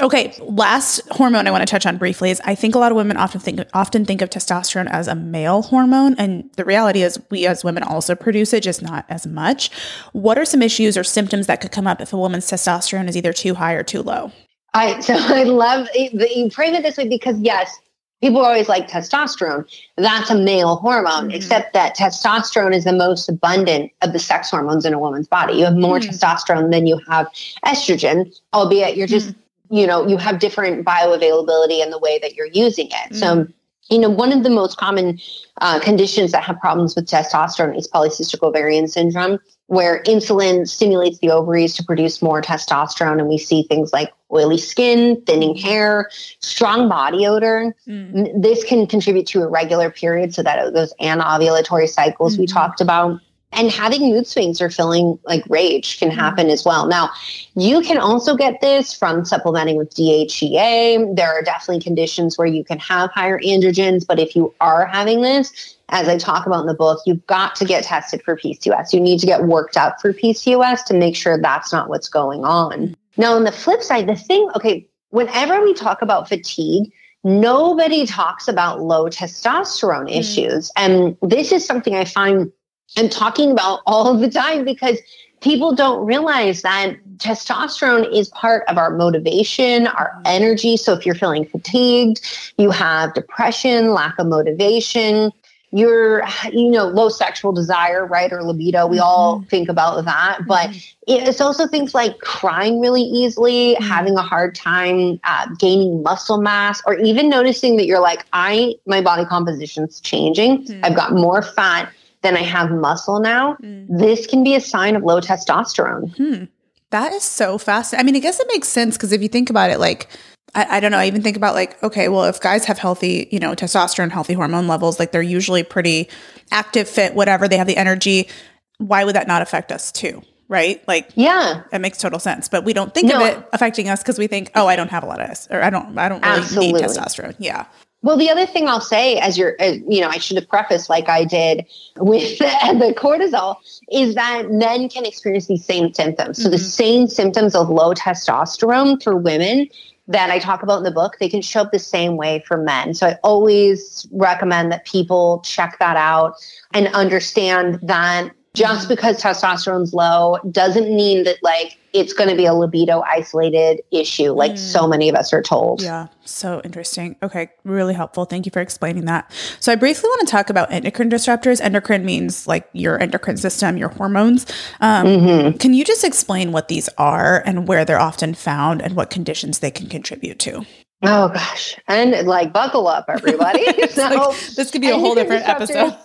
Okay, last hormone I want to touch on briefly is I think a lot of women often think often think of testosterone as a male hormone, and the reality is we as women also produce it, just not as much. What are some issues or symptoms that could come up if a woman's testosterone is either too high or too low? I <laughs> so I love eh, that you frame it this way because yes, people are always like testosterone. That's a male hormone, mm-hmm. except that testosterone is the most abundant of the sex hormones in a woman's body. You have more mm-hmm. testosterone than you have estrogen, albeit you're just, mm-hmm. you know, you have different bioavailability in the way that you're using it. So, mm. you know, one of the most common uh, conditions that have problems with testosterone is polycystic ovarian syndrome where insulin stimulates the ovaries to produce more testosterone. And we see things like oily skin, thinning mm. hair, strong body odor. Mm. This can contribute to irregular periods, so that those anovulatory cycles mm-hmm. we talked about. And having mood swings or feeling like rage can mm. happen as well. Now, you can also get this from supplementing with DHEA. There are definitely conditions where you can have higher androgens, but if you are having this, as I talk about in the book, you've got to get tested for PCOS. You need to get worked up for PCOS to make sure that's not what's going on. Now, on the flip side, the thing, okay, whenever we talk about fatigue, nobody talks about low testosterone mm. issues. And this is something I find I'm talking about <laughs> all the time because people don't realize that testosterone is part of our motivation, our mm. energy. So if you're feeling fatigued, you have depression, lack of motivation, your you know low sexual desire right or libido we mm-hmm. all think about that but mm-hmm. it's also things like crying really easily mm-hmm. having a hard time uh, gaining muscle mass or even noticing that you're like i my body composition's changing mm-hmm. i've got more fat than i have muscle now mm. this can be a sign of low testosterone hmm. that is so fast i mean i guess it makes sense because if you think about it like I, I, don't know. I even think about like, okay, well, if guys have healthy, you know, testosterone, healthy hormone levels, like they're usually pretty active, fit, whatever, they have the energy. Why would that not affect us too? Right? Like, yeah, it makes total sense. But we don't think no. of it affecting us because we think, oh, I don't have a lot of this, or I don't, I don't really Absolutely. need testosterone. Yeah. Well, the other thing I'll say, as you're, uh, you know, I should have prefaced like I did with <laughs> the, cortisol, is that men can experience these same symptoms. So mm-hmm. the same symptoms of low testosterone for women that I talk about in the book, they can show up the same way for men. So I always recommend that people check that out and understand that just mm-hmm. because testosterone's low doesn't mean that like it's going to be a libido isolated issue like mm. so many of us are told. Yeah, so interesting. Okay, really helpful. Thank you for explaining that. So I briefly want to talk about endocrine disruptors. Endocrine means like your endocrine system, your hormones. Um, mm-hmm. Can you just explain what these are and where they're often found and what conditions they can contribute to? Oh gosh, and like buckle up, everybody. <laughs> so like, this could be a whole different episode.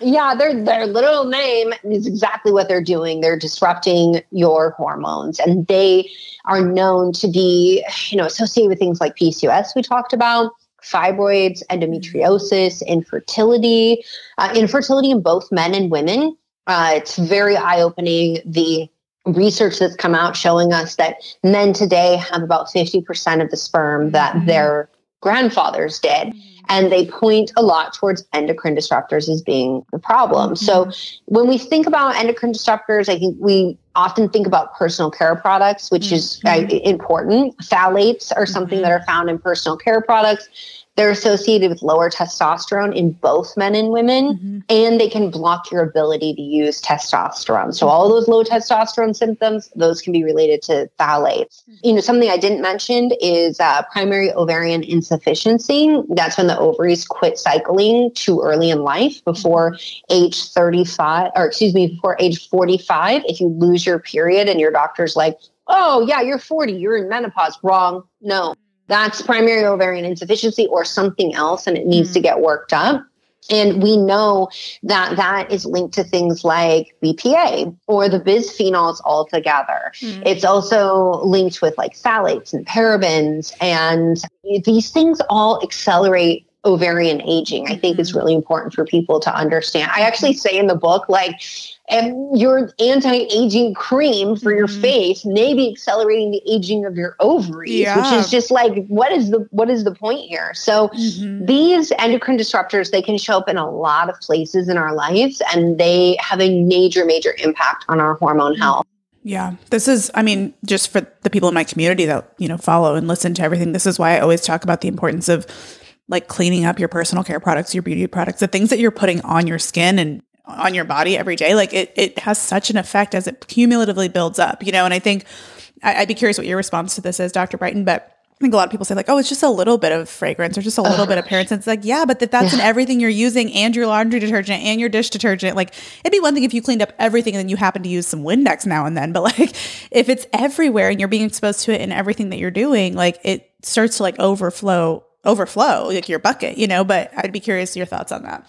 Yeah, their their little name is exactly what they're doing. They're disrupting your hormones, and they are known to be, you know, associated with things like PCOS we talked about, fibroids, endometriosis, infertility, uh, infertility in both men and women. Uh, it's very eye opening. The research that's come out showing us that men today have about 50% of the sperm that mm-hmm. their grandfathers did. Mm-hmm and they point a lot towards endocrine disruptors as being the problem. Mm-hmm. So when we think about endocrine disruptors, I think we often think about personal care products, which mm-hmm. is uh, important. Phthalates are something mm-hmm. that are found in personal care products. They're associated with lower testosterone in both men and women, mm-hmm. and they can block your ability to use testosterone. So all those low testosterone symptoms, those can be related to phthalates. You know, something I didn't mention is uh, primary ovarian insufficiency. That's when the ovaries quit cycling too early in life, before age 35, or excuse me, before age 45. If you lose your period and your doctor's like, oh, yeah, you're 40, you're in menopause. Wrong. No, that's primary ovarian insufficiency or something else, and it needs mm. to get worked up. And we know that that is linked to things like BPA or the bisphenols altogether. Mm. It's also linked with like phthalates and parabens. And these things all accelerate ovarian aging. I think it's Mm-hmm. really important for people to understand. I actually say in the book, like, and your anti-aging cream for your Mhm. face may be accelerating the aging of your ovaries, which is just like, what is the what is the point here? So Mhm. these endocrine disruptors they can show up in a lot of places in our lives, and they have a major, major impact on our hormone health. Yeah. This is, I mean, just for the people in my community that, you know, follow and listen to everything, this is why I always talk about the importance of like cleaning up your personal care products, your beauty products, the things that you're putting on your skin and on your body every day. Like it, it has such an effect as it cumulatively builds up, you know? And I think I, I'd be curious what your response to this is, Dr. Brighten, but I think a lot of people say like, oh, it's just a little bit of fragrance or just a little bit of appearance. And it's like, yeah, but if that's in everything you're using and your laundry detergent and your dish detergent, like it'd be one thing if you cleaned up everything and then you happen to use some Windex now and then. But like <laughs> if it's everywhere and you're being exposed to it in everything that you're doing, like it starts to like overflow, overflow like your bucket, you know, but I'd be curious your thoughts on that.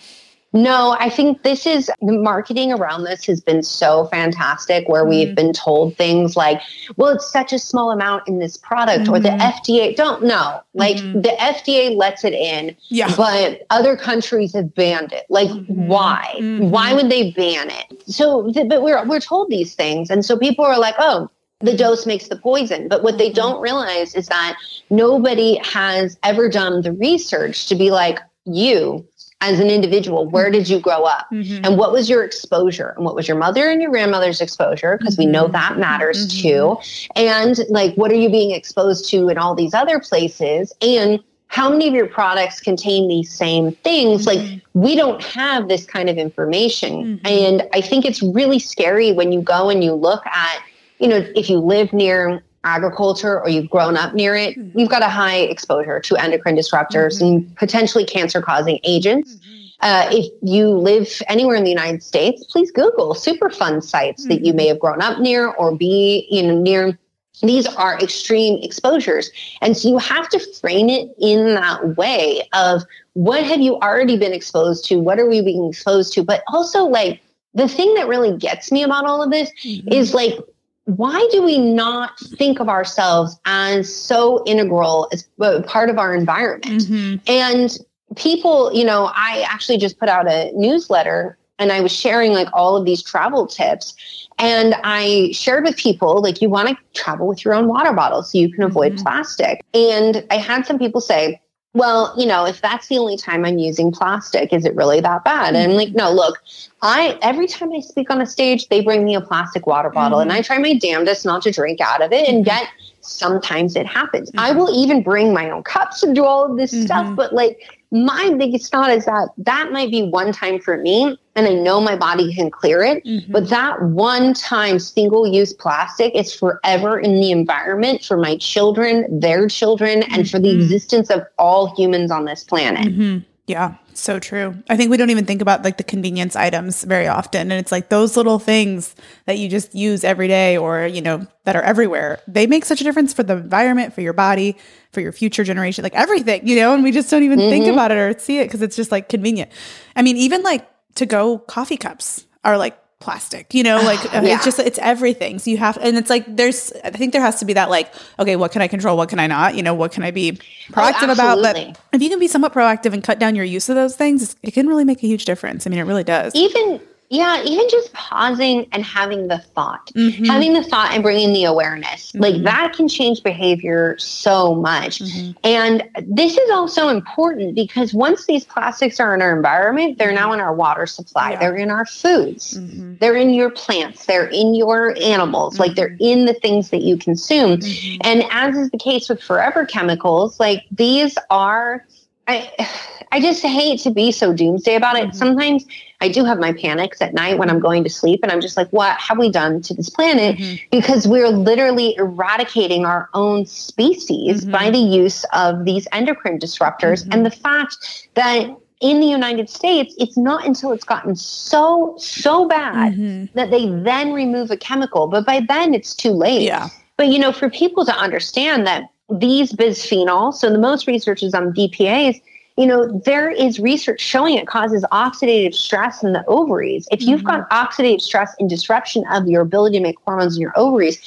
No, I think this is the marketing around this has been so fantastic where we've mm-hmm. been told things like, well, it's such a small amount in this product, or the mm-hmm. FDA don't know. Like mm-hmm. the FDA lets it in, Yeah. but other countries have banned it. Like, why? Why would they ban it? So, but we're, we're told these things. And so people are like, oh, the dose makes the poison. But what they mm-hmm. don't realize is that nobody has ever done the research to be like, you as an individual, where did you grow up? Mm-hmm. And what was your exposure? And what was your mother and your grandmother's exposure? Because we know mm-hmm. that matters too. And like, what are you being exposed to in all these other places? And how many of your products contain these same things? Like, we don't have this kind of information. And I think it's really scary when you go and you look at, you know, if you live near agriculture or you've grown up near it, mm-hmm. you've got a high exposure to endocrine disruptors mm-hmm. and potentially cancer causing agents. Mm-hmm. Uh, if you live anywhere in the United States, please Google Superfund sites that you may have grown up near or be you know, near. These are extreme exposures. And so you have to frame it in that way of what have you already been exposed to? What are we being exposed to? But also, like, the thing that really gets me about all of this is like, why do we not think of ourselves as so integral as uh, part of our environment? And people, you know, I actually just put out a newsletter and I was sharing like all of these travel tips. And I shared with people, like, you want to travel with your own water bottle so you can avoid plastic. And I had some people say, well, you know, if that's the only time I'm using plastic, is it really that bad? And I'm mm-hmm. like, no, look, I every time I speak on a stage, they bring me a plastic water bottle and mm-hmm. I try my damnedest not to drink out of it. And mm-hmm. yet sometimes it happens. I will even bring my own cups and do all of this stuff. But like my biggest thought is that that might be one time for me and I know my body can clear it. Mm-hmm. But that one time single use plastic is forever in the environment for my children, their children, and for the mm-hmm. existence of all humans on this planet. Mm-hmm. Yeah, so true. I think we don't even think about like the convenience items very often. And it's like those little things that you just use every day or, you know, that are everywhere. They make such a difference for the environment, for your body, for your future generation, like everything, you know, and we just don't even think about it or see it because it's just like convenient. I mean, even like to go coffee cups are like plastic, you know, like <sighs> uh, Yeah. it's just, it's everything. So you have, and it's like, there's, I think there has to be that like, okay, what can I control? What can I not? You know, what can I be proactive about? But if you can be somewhat proactive and cut down your use of those things, it can really make a huge difference. I mean, it really does. even yeah even just pausing and having the thought Mm-hmm. having the thought and bringing the awareness like that can change behavior so much Mm-hmm. and this is also important because once these plastics are in our environment they're now in our water supply Yeah. they're in our foods Mm-hmm. they're in your plants they're in your animals like they're in the things that you consume Mm-hmm. and as is the case with forever chemicals like these are I <sighs> I just hate to be so doomsday about it. Sometimes I do have my panics at night when I'm going to sleep and I'm just like, what have we done to this planet? Mm-hmm. Because we're literally eradicating our own species mm-hmm. by the use of these endocrine disruptors mm-hmm. and the fact that in the United States, it's not until it's gotten so, so bad that they then remove a chemical. But by then it's too late. Yeah. But you know, for people to understand that these bisphenols, so the most research is on BPAs, you know, there is research showing it causes oxidative stress in the ovaries. If you've got oxidative stress and disruption of your ability to make hormones in your ovaries,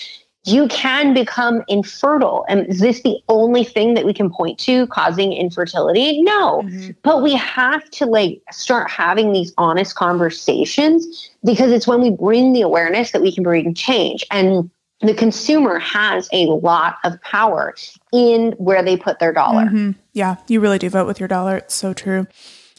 you can become infertile. And is this the only thing that we can point to causing infertility? No. Mm-hmm. But we have to like start having these honest conversations because it's when we bring the awareness that we can bring change. And the consumer has a lot of power in where they put their dollar. Mm-hmm. Yeah, you really do vote with your dollar. It's so true.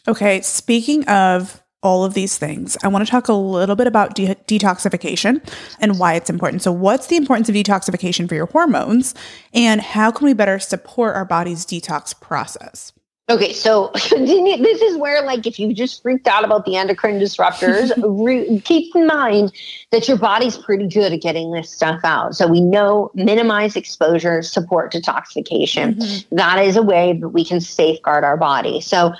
Okay, speaking of all of these things, I want to talk a little bit about de- detoxification and why it's important. So, what's the importance of detoxification for your hormones, and how can we better support our body's detox process? Okay, so <laughs> this is where, like, if you just freaked out about the endocrine disruptors, <laughs> re- keep in mind that your body's pretty good at getting this stuff out. So we know minimize exposure, support detoxification. Mm-hmm. That is a way that we can safeguard our body. So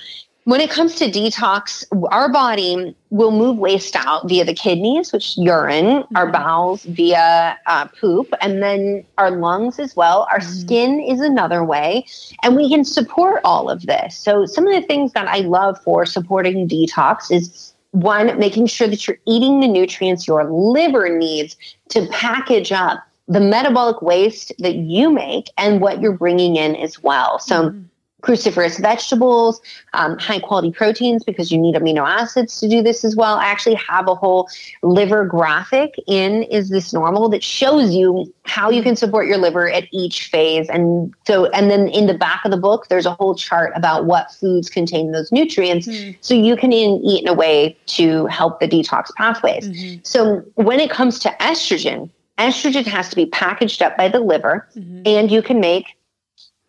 when it comes to detox, our body will move waste out via the kidneys, which urine, mm-hmm. our bowels via uh, poop, and then our lungs as well. Our mm-hmm. skin is another way, and we can support all of this. So, some of the things that I love for supporting detox is one, making sure that you're eating the nutrients your liver needs to package up the metabolic waste that you make and what you're bringing in as well. So, mm-hmm cruciferous vegetables, um, high quality proteins because you need amino acids to do this as well. I actually have a whole liver graphic in Is This Normal that shows you how you can support your liver at each phase. And so, and then in the back of the book, there's a whole chart about what foods contain those nutrients. Mm-hmm. So you can in, eat in a way to help the detox pathways. Mm-hmm. So when it comes to estrogen, estrogen has to be packaged up by the liver mm-hmm. and you can make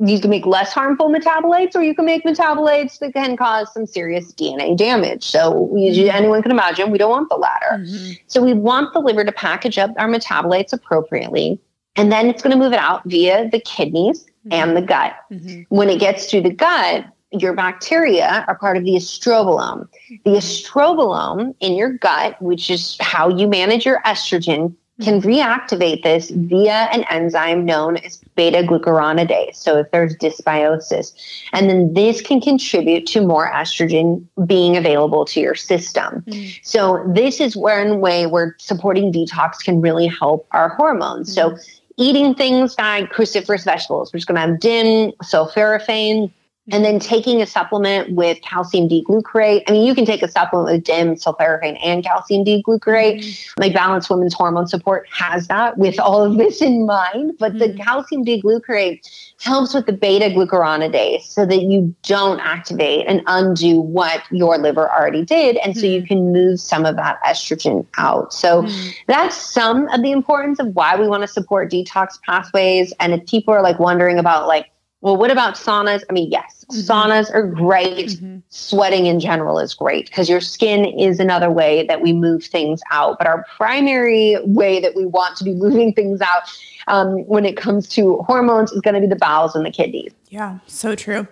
you can make less harmful metabolites or you can make metabolites that can cause some serious DNA damage. So mm-hmm. anyone can imagine we don't want the latter. Mm-hmm. So we want the liver to package up our metabolites appropriately. And then it's going to move it out via the kidneys mm-hmm. and the gut. Mm-hmm. When it gets to the gut, your bacteria are part of the estrobolome. The mm-hmm. estrobolome in your gut, which is how you manage your estrogen, can reactivate this via an enzyme known as beta glucuronidase. So if there's dysbiosis, and then this can contribute to more estrogen being available to your system. Mm. So this is one way where supporting detox can really help our hormones. Mm. So eating things like cruciferous vegetables, which just going to have DIM, sulforaphane, and then taking a supplement with calcium D-glucarate. I mean, you can take a supplement with DIM, sulforaphane, and calcium D-glucarate. Mm-hmm. My Balanced Women's Hormone Support has that with all of this in mind. But mm-hmm. the calcium D-glucarate helps with the beta glucuronidase so that you don't activate and undo what your liver already did. And so mm-hmm. you can move some of that estrogen out. So mm-hmm. that's some of the importance of why we want to support detox pathways. And if people are like wondering about like, well, what about saunas? I mean, yes, mm-hmm. saunas are great. Mm-hmm. Sweating in general is great because your skin is another way that we move things out. But our primary way that we want to be <laughs> moving things out um, when it comes to hormones is going to be the bowels and the kidneys. Yeah, so true.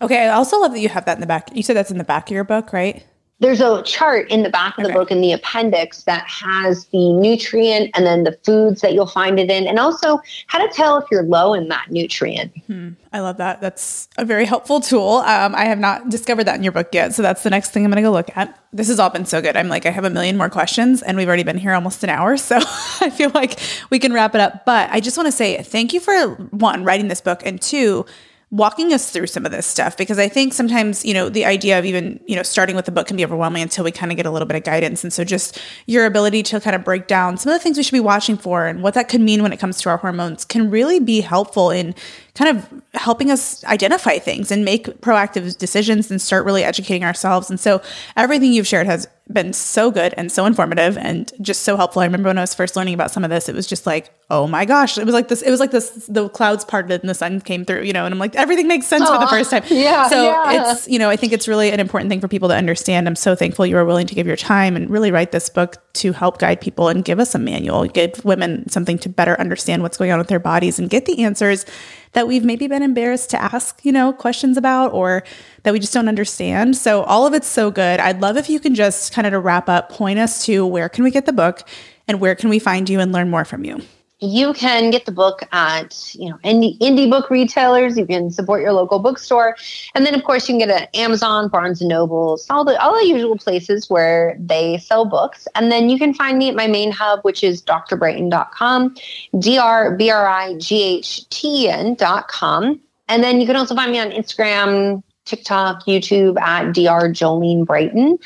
Okay, I also love that you have that in the back. You said that's in the back of your book, right? There's a chart in the back of the okay. book in the appendix that has the nutrient and then the foods that you'll find it in and also how to tell if you're low in that nutrient. Hmm. i love that. That's a very helpful tool. Um, i have not discovered that in your book yet so that's the next thing i'm going to go look at. This has all been so good. I'm like i have a million more questions and we've already been here almost an hour <laughs> so i feel like we can wrap it up. But i just want to say thank you for one writing this book and two walking us through some of this stuff because I think sometimes, you know, the idea of even, you know, starting with the book can be overwhelming until we kind of get a little bit of guidance. And so just your ability to kind of break down some of the things we should be watching for and what that could mean when it comes to our hormones can really be helpful in kind of helping us identify things and make proactive decisions and start really educating ourselves. And so everything you've shared has been so good and so informative and just so helpful. I remember when I was first learning about some of this, it was just like, oh my gosh, it was like this, it was like this, the clouds parted and the sun came through, you know, and I'm like, everything makes sense for the first time. Yeah. So yeah. it's, you know, I think it's really an important thing for people to understand. I'm so thankful you were willing to give your time and really write this book to help guide people and give us a manual, give women something to better understand what's going on with their bodies and get the answers that we've maybe been embarrassed to ask, you know, questions about or that we just don't understand. So all of it's so good. I'd love if you can just kind of to wrap up, point us to where can we get the book and where can we find you and learn more from you? You can get the book at you know indie, indie book retailers. You can support your local bookstore. And then of course you can get it at amazon barnes and nobles all the all the usual places where they sell books. And then you can find me at my main hub which is drbrighten.com d-r-b-r-i-g-h-t-n.com and then you can also find me on instagram tiktok youtube at dr jolene brighten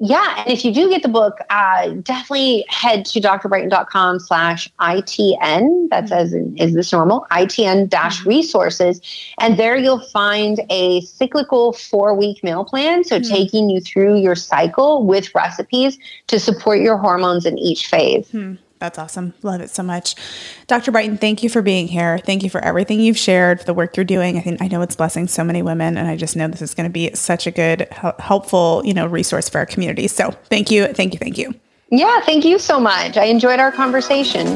yeah and if you do get the book uh, definitely head to drbrighten.com slash itn that says is this normal itn dash mm-hmm. resources and there you'll find a cyclical four week meal plan so mm-hmm. taking you through your cycle with recipes to support your hormones in each phase mm-hmm. That's awesome. Love it so much. Dr. Brighten, thank you for being here. Thank you for everything you've shared, for the work you're doing. I think I know it's blessing so many women and I just know this is going to be such a good helpful, you know, resource for our community. So, thank you. Thank you. Thank you. Yeah, thank you so much. I enjoyed our conversation.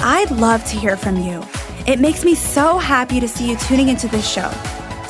I'd love to hear from you. It makes me so happy to see you tuning into this show.